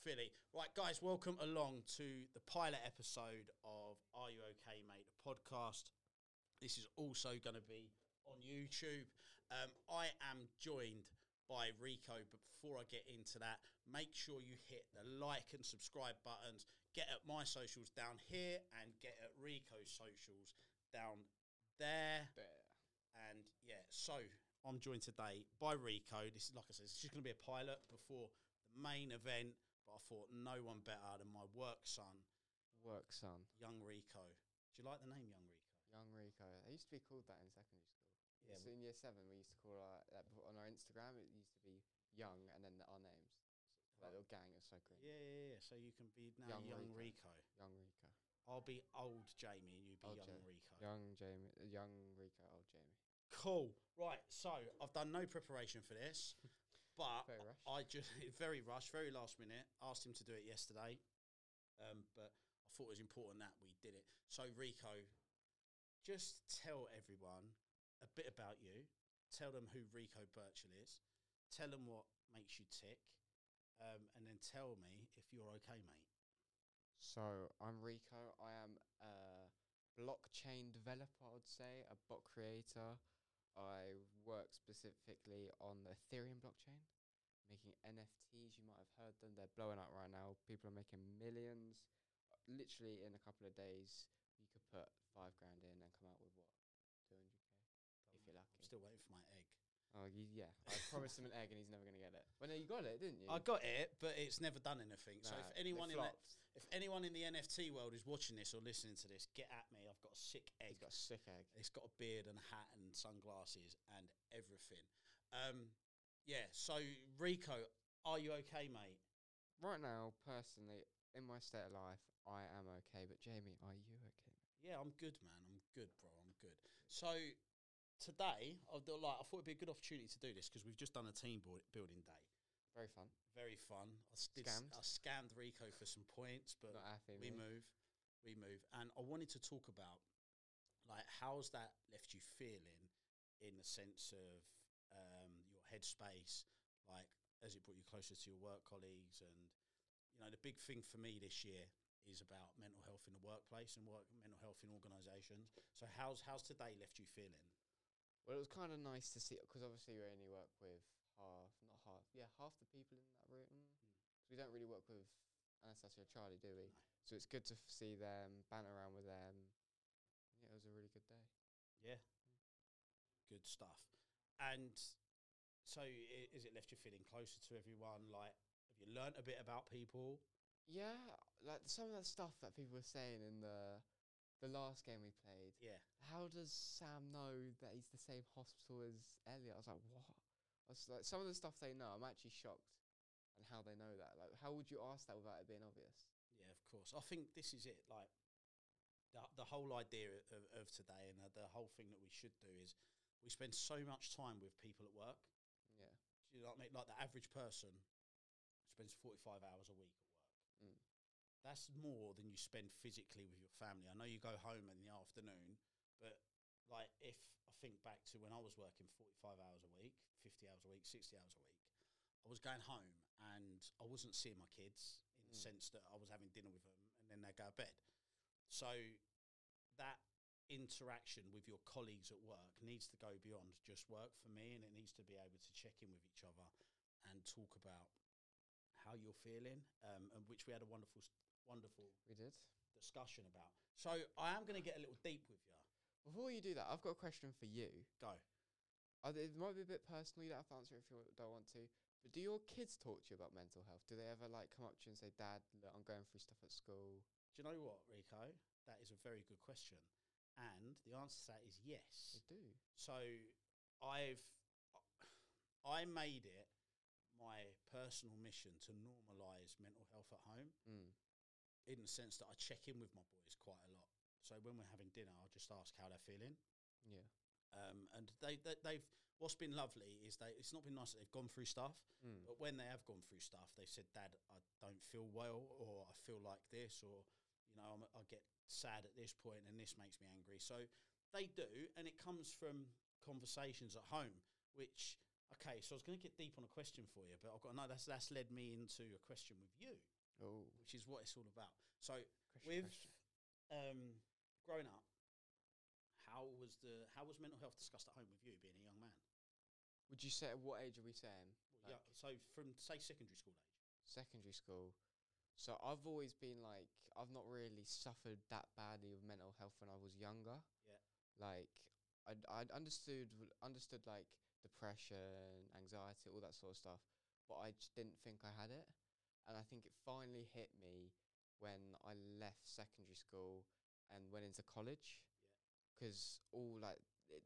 Philly. Right, guys, welcome along to the pilot episode of Are You Okay, Mate? The podcast. This is also going to be on YouTube. Um, I am joined by Rico, but before I get into that, make sure you hit the like and subscribe buttons. Get at my socials down here and get at Rico's socials down there. There. And yeah, so I'm joined today by Rico. This is like I said, it's just going to be a pilot before the main event. But I thought no one better than my work son, Work son. young Rico. Do you like the name Young Rico? Young Rico. I used to be called that in secondary school. Yeah. So in year seven, we used to call our, before- on our Instagram, it used to be Young and then our names. So that little gang of so green. Yeah, yeah, yeah. So you can be now Young, Young Rico. Young Rico. I'll be old Jamie and you be Old young Ja- Rico. Young Jamie. uh, Young Rico. Old Jamie. Cool. Right. So I've done no preparation for this, but Very rushed. I just very rushed, very last minute. Asked him to do it yesterday, um, but I thought it was important that we did it. So Rico, just tell everyone a bit about you. Tell them who Rico Birchall is. Tell them what makes you tick, um, and then tell me if you're okay, mate. So I'm Rico. I am a blockchain developer. I'd say a bot creator. I work specifically on the Ethereum blockchain, making NFTs. You might have heard them. They're blowing up right now. People are making millions. Literally in a couple of days, you could put five grand in and come out with what, two hundred k. If you're lucky. I'm still waiting for my egg. Oh, you, yeah. I promised him an egg, and he's never gonna get it. Well, no, you got it, didn't you? I got it, but it's never done anything. so Nah, if it anyone in the, flopped. if anyone in the NFT world is watching this or listening to this, get at me. I've got a sick egg. He's got a sick egg. It's got a beard and a hat and sunglasses and everything. Um, yeah. So Rico, are you okay, mate? Right now, personally, in my state of life, I am okay. But Jamie, are you okay? Yeah, I'm good, man. I'm good, bro. I'm good. So today, I've like I thought it'd be a good opportunity to do this because we've just done a team building day. Very fun. Very fun. I, did Scammed? I scammed Rico for some points, but happy. we move, we move, and I wanted to talk about like how's that left you feeling in the sense of um, your headspace, like as it brought you closer to your work colleagues, and you know the big thing for me this year is about mental health in the workplace and work mental health in organisations. So how's how's today left you feeling? Well, it was kind of nice to see because obviously we only work with half, not half, yeah, half the people in that room. Mm. we don't really work with Anastasia or Charlie, do we? No. So it's good to f- see them, banter around with them. Yeah, it was a really good day. Yeah, good stuff. And so, i- is it left you feeling closer to everyone? Like, have you learnt a bit about people? Yeah, like some of the stuff that people were saying in the the last game we played. Yeah. How does Sam know that he's the same hospital as Elliot? I was like, what? I was like, some of the stuff they know, I'm actually shocked on how they know that. Like, how would you ask that without it being obvious? Yeah, of course. I think this is it. Like the the whole idea of, of today and the, the whole thing that we should do is we spend so much time with people at work. Yeah. Do you know what I mean? Like the average person spends forty five hours a week at work. Mm. That's more than you spend physically with your family. I know you go home in the afternoon, but like if I think back to when I was working forty five hours a week, fifty hours a week, sixty hours a week, I was going home and I wasn't seeing my kids in the Mm. sense that I was having dinner with them and then they go to bed. So that interaction with your colleagues at work needs to go beyond just work for me and it needs to be able to check in with each other and talk about how you're feeling um, and which we had a wonderful wonderful We did. discussion about. So I am going to get a little deep with you. Before you do that, I've got a question for you. Go. Uh, It might be a bit personal. You don't have to answer it if you don't want to. But do your kids talk to you about mental health? Do they ever like come up to you and say, "Dad, look, I'm going through stuff at school"? Do you know what, Rico? That is a very good question. And the answer to that is yes. They do. So I've I made it my personal mission to normalise mental health at home Mm. in the sense that I check in with my boys quite a lot. So when we're having dinner, I'll just ask how they're feeling. Yeah. Um, and they, they they've what's been lovely is they it's not been nice that they've gone through stuff, Mm. but when they have gone through stuff, they said, "Dad, I don't feel well, or I feel like this, or you know, I'm, I get sad at this point, and this makes me angry. So they do, and it comes from conversations at home. Which okay, so I was going to get deep on a question for you, but I've got no. that's that's led me into a question with you, Oh, which is what it's all about. So question, with question. um, growing up, how was the how was mental health discussed at home with you, being a young man? Would you say at what age are we saying? yeah, Like- so from say secondary school age. secondary school. So I've always been like I've not really suffered that badly with mental health when I was younger. Yeah. Like I'd, I'd understood understood like depression, anxiety, all that sort of stuff, but I just didn't think I had it. And I think it finally hit me when I left secondary school and went into college. Because all like it,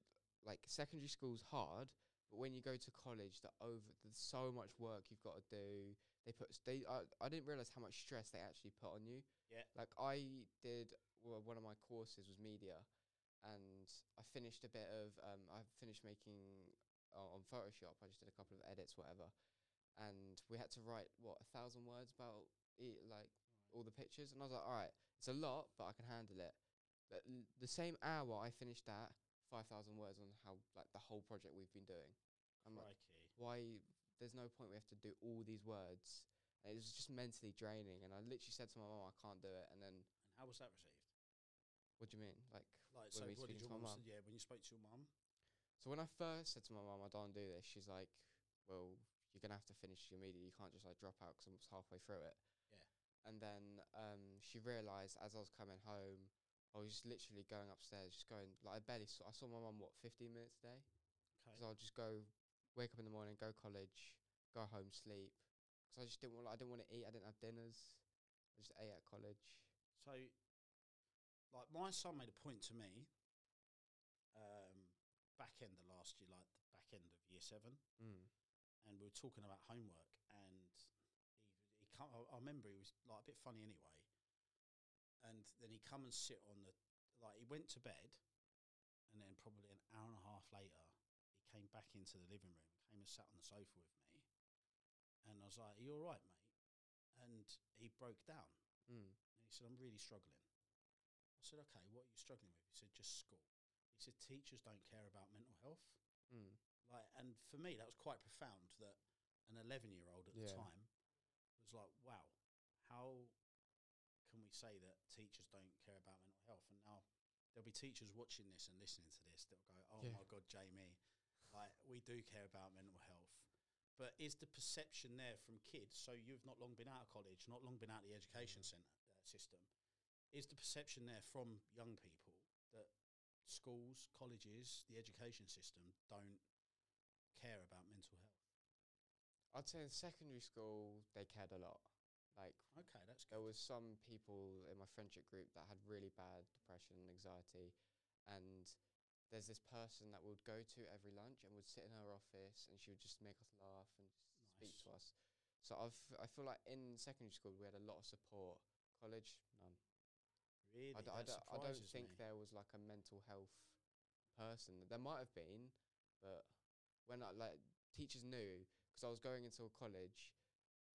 like secondary school's hard, but when you go to college, the over there's so much work you've got to do. They put s- they I, I didn't realize how much stress they actually put on you. Yeah. Like I did well, one of my courses was media, and I finished a bit of um I finished making uh, on Photoshop. I just did a couple of edits, whatever, and we had to write what a thousand words about it, like all the pictures, and I was like, all right, it's a lot, but I can handle it. But l- the same hour I finished that, five thousand words on how like the whole project we've been doing. I'm like, why? There's no point we have to do all these words. And it was just mentally draining, and I literally said to my mum, I can't do it. And then, And how was that received? what do you mean? Like, Like, When so we what did speaking your to my mum? mum? say- Yeah, when you spoke to your mum. so when I first said to my mum, I don't do this, she's like, well, you're gonna have to finish your media. You can't just like drop out because I'm just halfway through it. And then um, she realised as I was coming home, I was just literally going upstairs, just going like I barely saw. I saw my mum what 15 minutes a day. Because I'll just go, wake up in the morning, go college, go home, sleep. Because I just didn't want, I didn't want to eat. I didn't have dinners. I just ate at college. So, like, my son made a point to me um, back end of last year, like the back end of year seven, Mm. and we were talking about homework. And come, I, I remember he was like a bit funny anyway. And then he come and sit on the, like, he went to bed, and then probably an hour and a half later, he came back into the living room, came and sat on the sofa with me. And I was like, Are you all right, mate? And he broke down. Mm. And he said, I'm really struggling. I said, okay, what are you struggling with? He said, just school. He said, teachers don't care about mental health. Mm. Like, and for me, that was quite profound that an 11 year old at the time was like, wow, how can we say that teachers don't care about mental health? And now there'll be teachers watching this and listening to this that'll go, oh Yeah. my God, Jamie, like, we do care about mental health. But is the perception there from kids? So you've not long been out of college, not long been out of the education Mm. centre uh, system. Is the perception there from young people that schools, colleges, the education system don't care about mental health? I'd say in secondary school, they cared a lot. Like, Okay, that's there good. was some people in my friendship group that had really bad depression and anxiety. And there's this person that would go to every lunch and would sit in her office and she would just make us laugh and just speak to us. So I've, I feel like in secondary school, we had a lot of support. College, none. Really, I, d- I, that d- I don't think me. there was like a mental health person. There might have been, but when I like teachers knew because I was going into a college,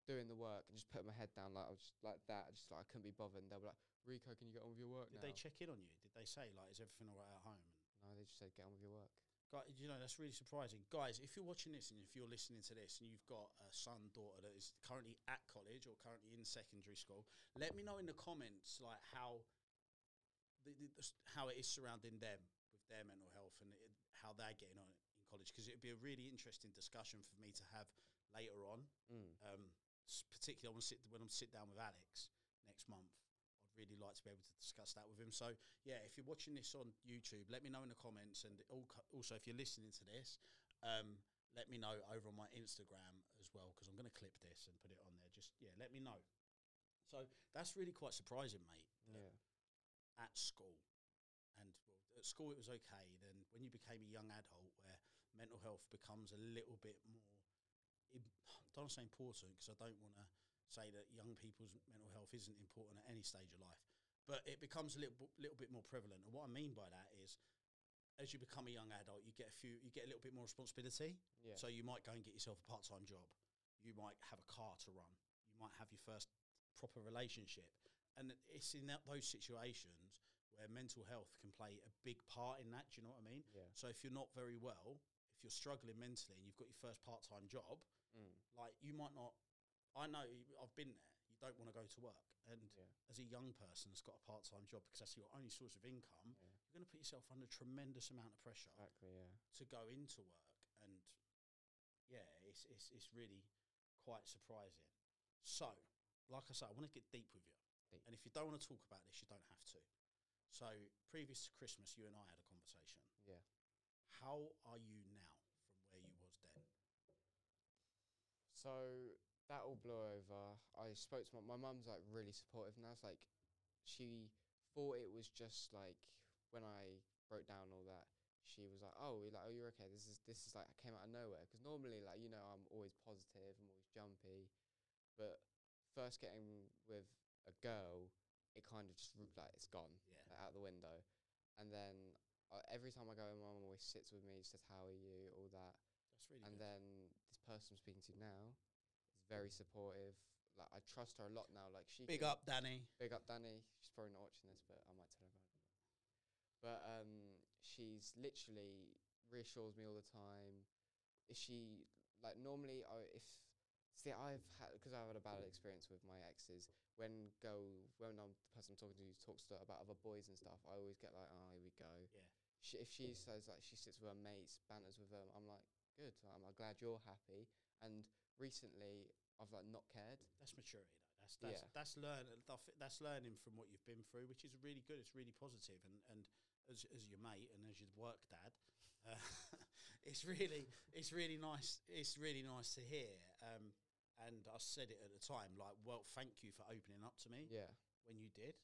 doing the work and just putting my head down like I was just like that, just like I couldn't be bothered. And they were like, "Rico, can you get on with your work Did now?" they check in on you? Did they say like, is everything all right at home? no, they just said, "Get on with your work." Guy, you know that's really surprising, guys. If you're watching this and if you're listening to this and you've got a son, daughter that is currently at college or currently in secondary school, let me know in the comments like how the, the, how it is surrounding them with their mental health and it, how they're getting on in college because it'd be a really interesting discussion for me to have later on. Mm. Um, particularly, I want to sit when I'm sit down with Alex next month. I'd really like to be able to discuss that with him. So, yeah, if you're watching this on YouTube, let me know in the comments, and also if you're listening to this, um, let me know over on my Instagram as well because I'm going to clip this and put it on there. Just yeah, let me know. So that's really quite surprising, mate. Yeah. At school, and well, at school it was okay. Then when you became a young adult, where mental health becomes a little bit more im- don't say important because I don't want to say that young people's mental health isn't important at any stage of life, but it becomes a little little bit more prevalent. And what I mean by that is, as you become a young adult, you get a few, you get a little bit more responsibility. Yeah. So you might go and get yourself a part time job. You might have a car to run. You might have your first proper relationship, and it's in that, those situations where mental health can play a big part in that. Do you know what I mean? Yeah. So if you're not very well, if you're struggling mentally, and you've got your first part-time job, Mm. like you might not. I know I've been there. You don't want to go to work, and Yeah. as a young person that's got a part-time job because that's your only source of income, Yeah. you're going to put yourself under tremendous amount of pressure Exactly. Yeah. to go into work, and yeah, it's it's it's really quite surprising. So, like I said, I want to get deep with you, Deep. and if you don't want to talk about this, you don't have to. So, previous to Christmas, you and I had a conversation. Yeah. How are you now from where you was then? So that all blew over. I spoke to my my mum's like really supportive now. It's like she thought it was just like when I wrote down all that. She was like, "Oh, you're like, oh, you're okay. This is this is like I came out of nowhere because normally like you know I'm always positive, I'm always jumpy, but first getting with a girl, it kind of just like it's gone Yeah. like, out the window, and then uh, every time I go, my mum always sits with me, says, "How are you?" All that, That's really and good. then person I'm speaking to now is very supportive. Like I trust her a lot now. Like she Big up, Danny. big up Danny. She's probably not watching this, but I might tell her about it. But um, she's literally reassures me all the time. Is she like normally? I if see I've had because I've had a bad experience with my exes. When go when I'm the person I'm talking to talks to about other boys and stuff, I always get like, oh, here we go. Yeah. She, if she says like she sits with her mates, banters with them, I'm like, good. I'm like, glad you're happy. And recently, I've like not cared. That's maturity, though. That's that's Yeah. that's learn. That's learning from what you've been through, which is really good. It's really positive, and and as as your mate and as your work dad, uh, it's really it's really nice. It's really nice to hear. Um, and I said it at the time, like, well, thank you for opening up to me Yeah, when you did.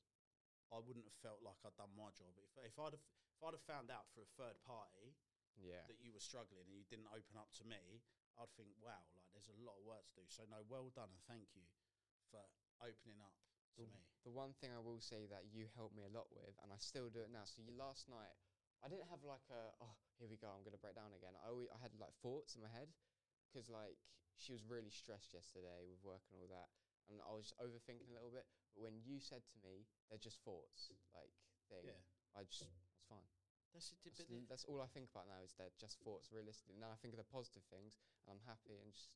I wouldn't have felt like I'd done my job if if I'd have if I'd have found out through a third party yeah, that you were struggling and you didn't open up to me, I'd think, wow, like there's a lot of work to do. So no, well done and thank you for opening up to The- me. The one thing I will say that you helped me a lot with, and I still do it now. So you last night, I didn't have like a oh here we go, I'm gonna break down again. I always, I had like thoughts in my head because like she was really stressed yesterday with work and all that, and I was overthinking a little bit. But when you said to me, they're just thoughts, like thing, Yeah. I just. That's. That's, that's all I think about now is they're just thoughts. Realistically, now I think of the positive things, and I'm happy and just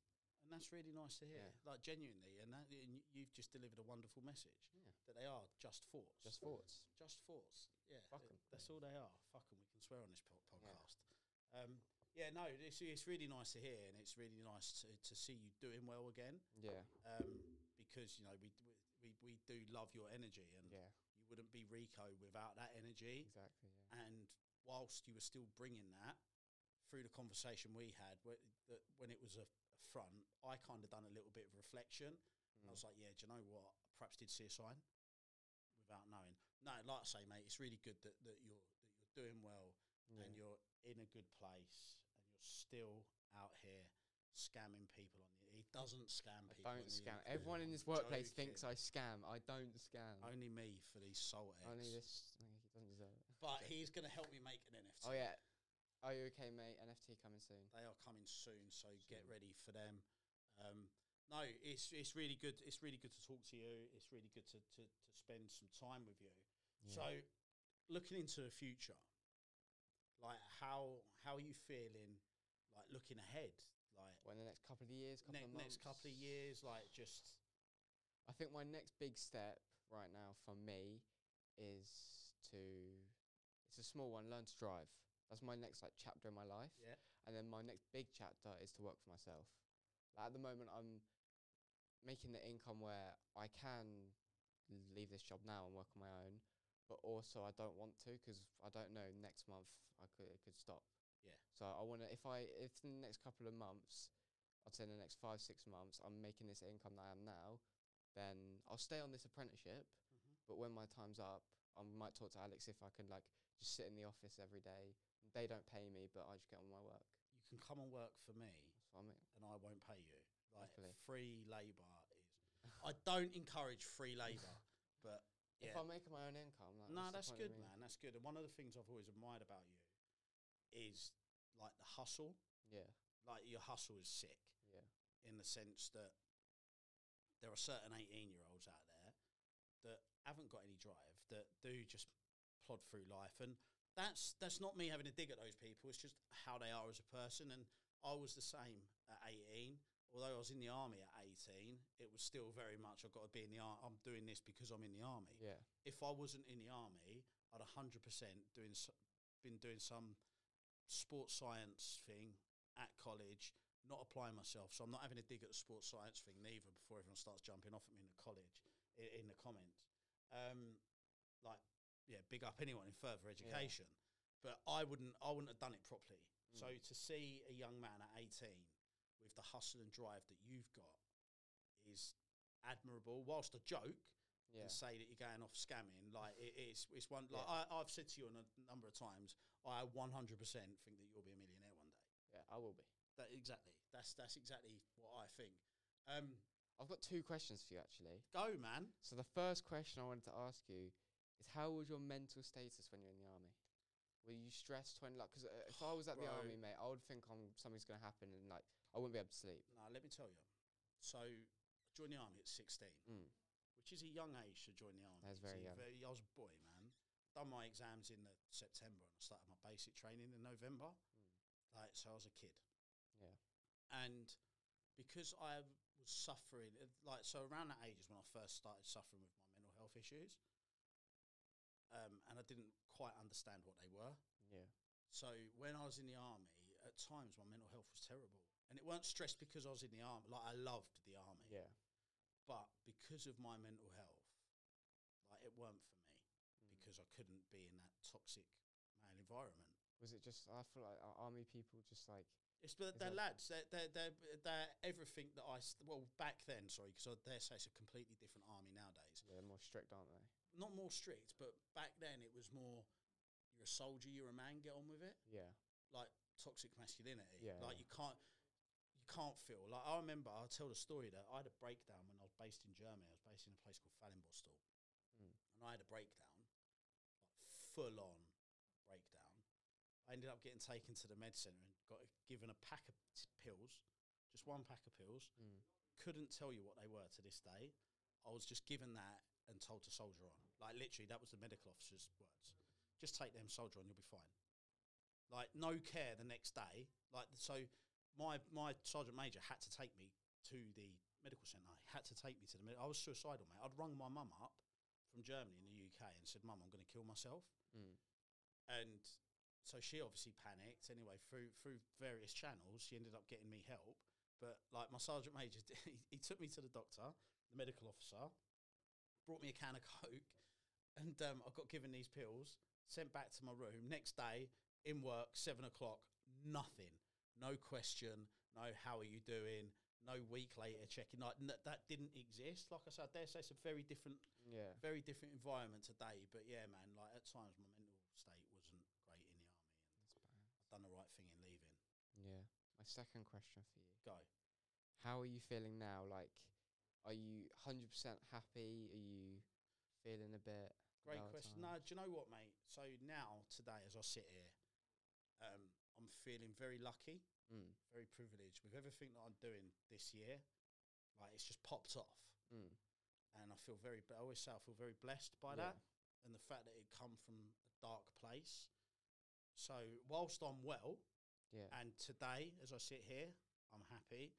and that's really nice to hear. Yeah. Like genuinely, and that and you've just delivered a wonderful message yeah, that they are just thoughts. just thoughts. just thoughts. Yeah, Fuck that's all they are. Fuck 'em. We can swear on this po- Yeah. podcast. Um, yeah, no, it's, it's really nice to hear, and it's really nice to, to see you doing well again. Yeah, Um, because you know we, we we we do love your energy, and yeah, you wouldn't be Rico without that energy. exactly. Yeah. And whilst you were still bringing that through the conversation we had, when it was a, front, I kind of done a little bit of reflection. I Mm. was like, yeah, do you know what? I perhaps did see a sign without knowing. No, like I say, mate, it's really good that, that you're that you're doing well yeah. and you're in a good place and you're still out here scamming people on you. He doesn't scam I people. on don't scam. Everyone in this workplace joking. thinks I scam. I don't scam. only me for these salt eggs. Only this. He doesn't deserve it. But he's going to help me make an NFT. Oh yeah. Are you okay, mate? NFT coming soon. They are coming soon, so get ready for them. Um, no, it's it's really good. It's really good to talk to you. It's really good to, to, to spend some time with you. So, looking into the future, like how how are you feeling? Like looking ahead, like well, in the next couple of years, couple ne- of next couple of years, like just I think my next big step right now for me is to. Small one. Learn to drive. That's my next like chapter in my life. yeah, And then my next big chapter is to work for myself. Like at the moment, I'm making the income where I can leave this job now and work on my own, but also I don't want to because I don't know next month I could it could stop. Yeah. So I want to if I if in the next couple of months, I'd say in the next five six months, I'm making this income that I am now, then I'll stay on this apprenticeship. Mm-hmm. But when my time's up, I might talk to Alex if I can like just sit in the office every day. They don't pay me, but I just get on with my work. you can come and work for me, I mean. and I won't pay you. Like Happily. free labour is. I don't encourage free labour, but If. I'm making my own income, like, No, that's good, man. That's good. And one of the things I've always admired about you is like the hustle. Yeah, Like your hustle is sick yeah, in the sense that there are certain 18 year olds out there that haven't got any drive that do just plod through life, and that's that's not me having a dig at those people. It's just how they are as a person, and I was the same at eighteen. Although I was in the army at eighteen, it was still very much I've got to be in the army. I'm doing this because I'm in the army. Yeah. If I wasn't in the army, I'd hundred percent doing s- been doing some sports science thing at college, not applying myself. So I'm not having a dig at the sports science thing neither. Before everyone starts jumping off at me in the college in, in the comments, um, like yeah, big up anyone in further education. But I wouldn't I wouldn't have done it properly. So Mm. to see a young man at 18 with the hustle and drive that you've got is admirable. Whilst a joke, Yeah. and say that you're going off scamming. Like it, it's it's one like I, I've said to you on a number of times. I 100 percent think that you'll be a millionaire one day. Yeah. I will be. That exactly. That's that's exactly what I think. Um, I've got two questions for you actually. go man. So the first question I wanted to ask you is how was your mental status when you're in the army? Were you stressed when like because uh, if I was at the Bro. army, mate, I would think I'm, something's gonna happen and like I wouldn't be able to sleep. Now let me tell you. So I joined the army at 16, Mm. which is a young age to join the army. That's very young. I was a boy, man. Done my exams in the September and I started my basic training in November. Like so, I was a kid. Yeah. and because I was suffering, uh, like so around that age is when I first started suffering with my mental health issues, um, and I didn't quite understand what they were. Yeah. So when I was in the army, at times my mental health was terrible, and it weren't stressed because I was in the army. Like I loved the army, Yeah. but because of my mental health, like it weren't for me Mm. because I couldn't be in that toxic male environment. Was it just I feel like uh, army people just like It's but they're that- lads. They're, they're they're they're everything that I st- well back then. Sorry, because I dare say it's a completely different army nowadays. they're more strict, aren't they? Not more strict, but back then it was more. You're a soldier. You're a man. Get on with it. Yeah. Like toxic masculinity. Yeah, Like you can't. You can't feel like I remember. I'll tell the story that I had a breakdown when I was based in Germany. I was based in a place called Fallingbostel, Mm. and I had a breakdown, like full on breakdown. I ended up getting taken to the med centre and got given a pack of pills, just one pack of pills. Mm. Couldn't tell you what they were to this day. I was just given that and told to soldier on. Like literally, that was the medical officer's words. Just take them, soldier on, you'll be fine. Like no care the next day. Like so, my my sergeant major had to take me to the medical centre. He had to take me to the. Med- I was suicidal, mate. I'd rung my mum up from Germany in the UK and said, "Mum, I'm going to kill myself." Mm. and so she obviously panicked anyway through through various channels she ended up getting me help but like my sergeant major he, he took me to the doctor the medical officer brought me a can of coke and um, i got given these pills sent back to my room next day in work seven o'clock nothing no question no how are you doing no week later checking like n- that didn't exist like i said I dare say it's a very different Yeah. very different environment today. But yeah, man, like at times my mental state wasn't great in the army, and That's bad. I've done the right thing in leaving. Yeah. My second question for you. Go. How are you feeling now? Like are you 100% happy? Are you feeling a bit Great question. No, do you know what, mate? So now today, as I sit here, um, I'm feeling very lucky, Mm. very privileged with everything that I'm doing this year. Like it's just popped off, Mm. and I feel very. I always say I feel very blessed by Yeah. that, and the fact that it come from a dark place. So whilst I'm well, Yeah. and today, as I sit here, I'm happy.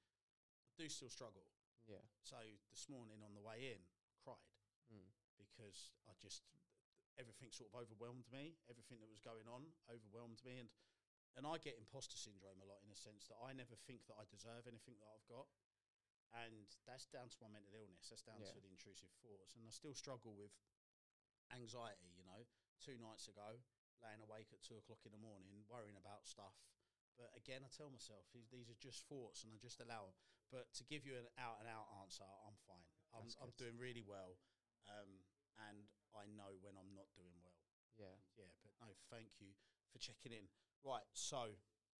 I do still struggle. Yeah. So this morning on the way in, I cried Mm. because I just everything sort of overwhelmed me. Everything that was going on overwhelmed me, and and I get imposter syndrome a lot in a sense that I never think that I deserve anything that I've got, and that's down to my mental illness. That's down Yeah. to the intrusive thoughts, and I still struggle with anxiety. You know, two nights ago, laying awake at two o'clock in the morning, worrying about stuff. But again, I tell myself these, these are just thoughts, and I just allow them. But to give you an out and out answer, I'm fine. I'm, That's I'm good. doing really well, um, and I know when I'm not doing well. Yeah. Yeah, but no, thank you for checking in. Right, so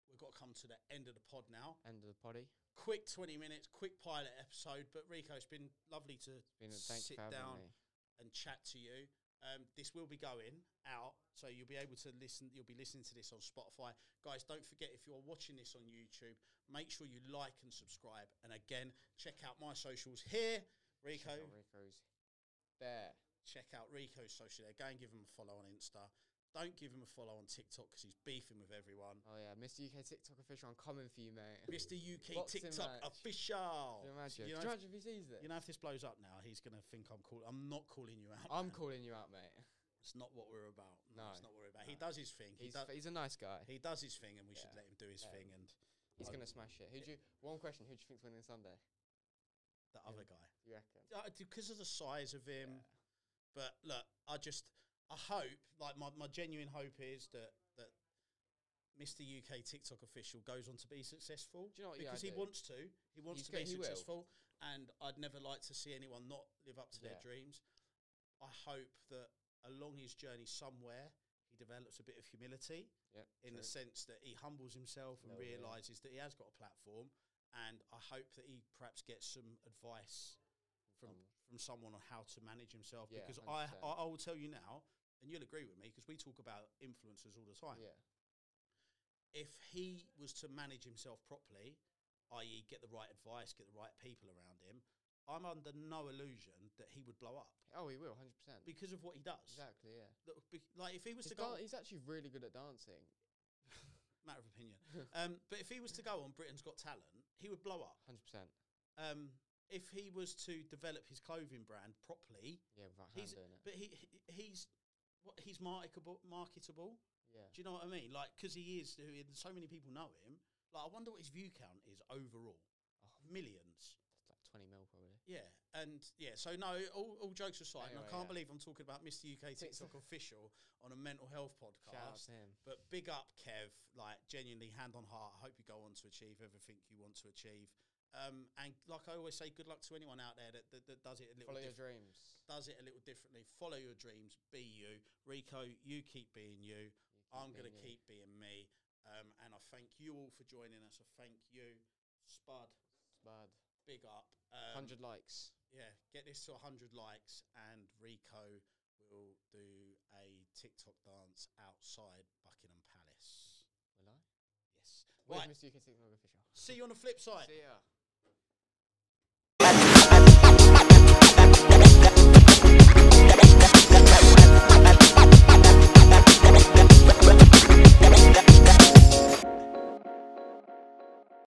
we've got to come to the end of the pod now. End of the poddy. Quick 20 minutes, quick pilot episode. But Rico, it's been lovely to Been sit down and chat to you. Um, this will be going out, so you'll be able to listen. You'll be listening to this on Spotify, guys. Don't forget if you're watching this on YouTube, make sure you like and subscribe. And again, check out my socials here, Rico. Check Rico's there. check out Rico's social there. Go and give him a follow on Insta. Don't give him a follow on TikTok because he's beefing with everyone. Oh yeah, Mr. UK TikTok official. I'm coming for you, mate. Mr. UK Boxing TikTok match. official. Can you imagine? You Can know, you if, imagine if he sees this? you know, if this blows up now, he's gonna think I'm cool. I'm not calling you out. I'm man. calling you out, mate. It's not what we're about. No, No, it's not what we're about. He does his thing. He He's does. he's a nice guy. He does his thing, and we should let him do his Yeah. thing. And He's gonna smash it. Who do you? One question: Who do you think's winning Sunday? the other guy, you reckon? Uh, because of the size of him. Yeah. But look, I just I hope, like my, my genuine hope is that that Mr. UK TikTok official goes on to be successful. Do you know what? Yeah, I because he do. wants to. He wants He's to be he will. successful, and I'd never like to see anyone not live up to their Yeah. dreams. I hope that along his journey somewhere he develops a bit of humility Yep. in the sense that he humbles himself and Little bit. realizes that he has got a platform. And I hope that he perhaps gets some advice from Someone. from someone on how to manage himself. Yeah, because I, 100%. I I will tell you now, and you'll agree with me because we talk about influencers all the time. Yeah. If he was to manage himself properly, i.e., get the right advice, get the right people around him, I'm under no illusion that he would blow up Oh, he will, hundred percent. because of what he does. Exactly. Yeah. Be- Like if he was He's, to go, he's actually really good at dancing. matter of opinion. um, but if he was to go on Britain's Got Talent, he would blow up. Hundred percent. Um, if he was to develop his clothing brand properly, Yeah, without he's doing it. but he, he he's what he's marketable, marketable. Yeah. Do you know what I mean? Like because he is, so many people know him. Like I wonder what his view count is overall. Oh. Millions. It's like twenty mil probably. Yeah, and yeah. So no, all, all jokes aside, and I can't yeah. believe I'm talking about Mr. UK TikTok official on a mental health podcast. to him. But big up, Kev. Like genuinely, hand on heart. I hope you go on to achieve everything you want to achieve. Um, and like I always say, good luck to anyone out there that, that, that does it a little Follow your dreams. does it a little differently. Follow your dreams. Be you, Rico. You keep being you. You I'm going to keep being me. Um, and I thank you all for joining us. I thank you, Spud. Spud. Big up. Um, Hundred likes. yeah, get this to 100 likes, and Rico will do a TikTok dance outside Buckingham Palace. Will I? Yes. Where's Right. Mr. UK TikTok official? See you on the flip side. See ya.